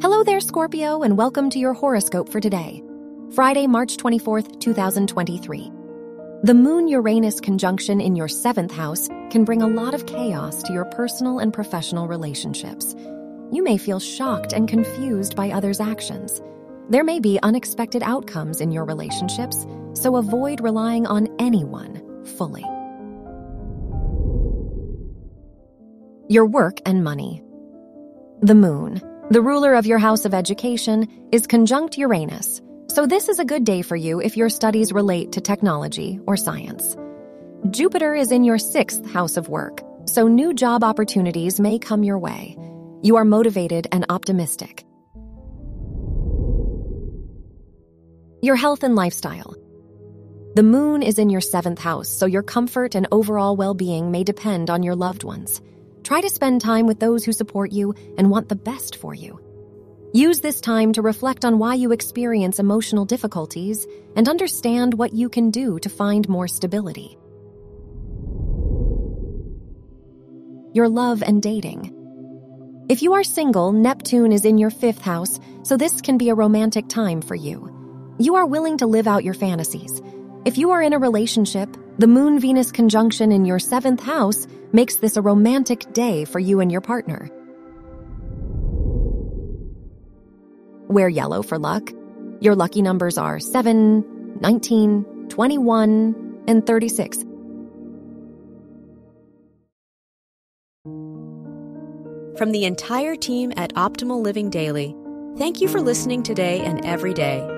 Hello there, Scorpio, and welcome to your horoscope for today, Friday, March 24th, 2023. The Moon Uranus conjunction in your seventh house can bring a lot of chaos to your personal and professional relationships. You may feel shocked and confused by others' actions. There may be unexpected outcomes in your relationships, so avoid relying on anyone fully. Your work and money. The Moon, the ruler of your house of education, is conjunct Uranus so, this is a good day for you if your studies relate to technology or science. Jupiter is in your sixth house of work, so new job opportunities may come your way. You are motivated and optimistic. Your health and lifestyle. The moon is in your seventh house, so your comfort and overall well being may depend on your loved ones. Try to spend time with those who support you and want the best for you. Use this time to reflect on why you experience emotional difficulties and understand what you can do to find more stability. Your love and dating. If you are single, Neptune is in your fifth house, so this can be a romantic time for you. You are willing to live out your fantasies. If you are in a relationship, the Moon Venus conjunction in your seventh house makes this a romantic day for you and your partner. Wear yellow for luck. Your lucky numbers are 7, 19, 21, and 36. From the entire team at Optimal Living Daily, thank you for listening today and every day.